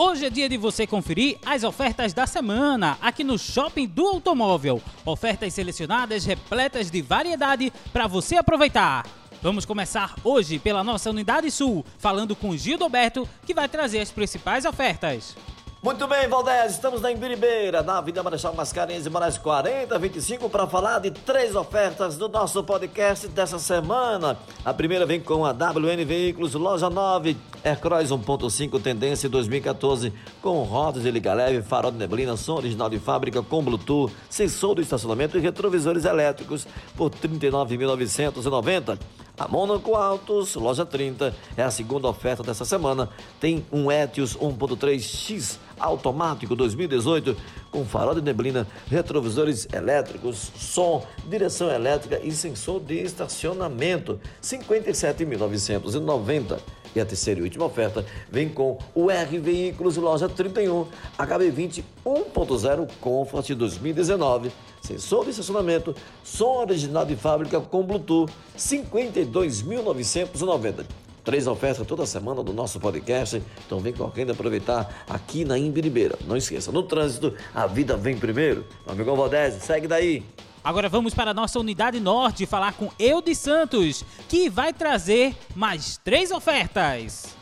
Hoje é dia de você conferir as ofertas da semana aqui no Shopping do Automóvel. Ofertas selecionadas repletas de variedade para você aproveitar. Vamos começar hoje pela nossa Unidade Sul, falando com Gildo Alberto, que vai trazer as principais ofertas. Muito bem, Valdez, estamos na Imbiribeira, na Avenida Marechal Mascarenhas e Moraes 4025, para falar de três ofertas do nosso podcast dessa semana. A primeira vem com a WN Veículos, loja 9, Aircross 1.5, tendência 2014, com rodas de liga leve, farol de neblina, som original de fábrica com Bluetooth, sensor do estacionamento e retrovisores elétricos por R$ 39.990. A Monaco Autos, loja 30, é a segunda oferta dessa semana. Tem um Etios 1.3X automático 2018 com farol de neblina, retrovisores elétricos, som, direção elétrica e sensor de estacionamento. 57.990. E a terceira e última oferta vem com o R Veículos Loja 31 HB20 1.0 Comfort 2019 sensor de estacionamento, som original de fábrica com Bluetooth, 52.990. Três ofertas toda semana do nosso podcast, então vem correndo aproveitar aqui na Imbiribeira. Não esqueça, no trânsito, a vida vem primeiro. Meu amigo Valdésio, segue daí. Agora vamos para a nossa unidade norte falar com Eudes Santos, que vai trazer mais três ofertas.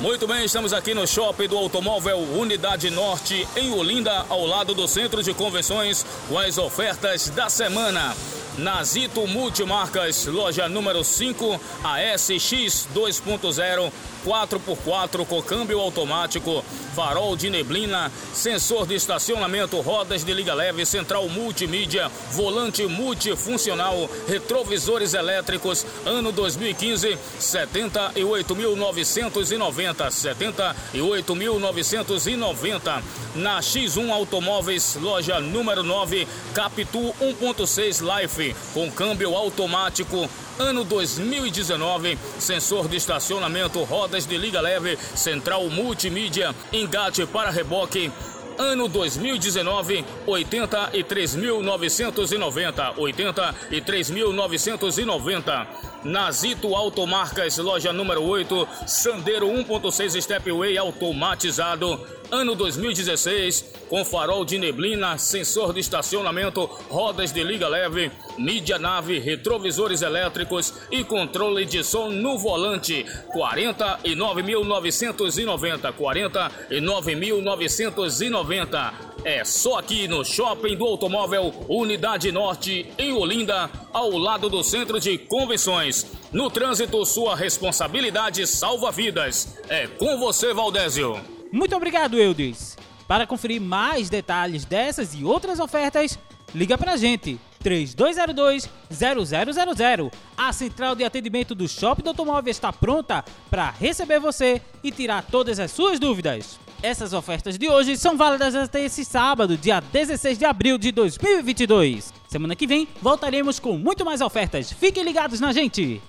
Muito bem, estamos aqui no Shopping do Automóvel Unidade Norte, em Olinda, ao lado do Centro de Convenções, com as ofertas da semana. Nazito Multimarcas, loja número 5, a SX 2.0, 4x4 com câmbio automático, farol de neblina, sensor de estacionamento, rodas de liga leve, central multimídia, volante multifuncional, retrovisores elétricos, ano 2015, 78.990, 78.990. Na X1 Automóveis, loja número 9, Capitu 1.6 Life com câmbio automático, ano 2019, sensor de estacionamento, rodas de liga leve, central multimídia, engate para reboque, ano 2019, 83.990, 83.990. Nazito Automarcas, loja número 8, Sandero 1.6 Stepway automatizado, ano 2016, com farol de neblina, sensor de estacionamento, rodas de liga leve, mídia nave, retrovisores elétricos e controle de som no volante. 49.990, 49.990. É só aqui no Shopping do Automóvel Unidade Norte, em Olinda, ao lado do Centro de Convenções. No trânsito, sua responsabilidade salva vidas. É com você, Valdésio. Muito obrigado, Eudes. Para conferir mais detalhes dessas e outras ofertas, liga pra gente. 3202-0000. A central de atendimento do Shopping do Automóvel está pronta para receber você e tirar todas as suas dúvidas. Essas ofertas de hoje são válidas até esse sábado, dia 16 de abril de 2022. Semana que vem voltaremos com muito mais ofertas. Fiquem ligados na gente!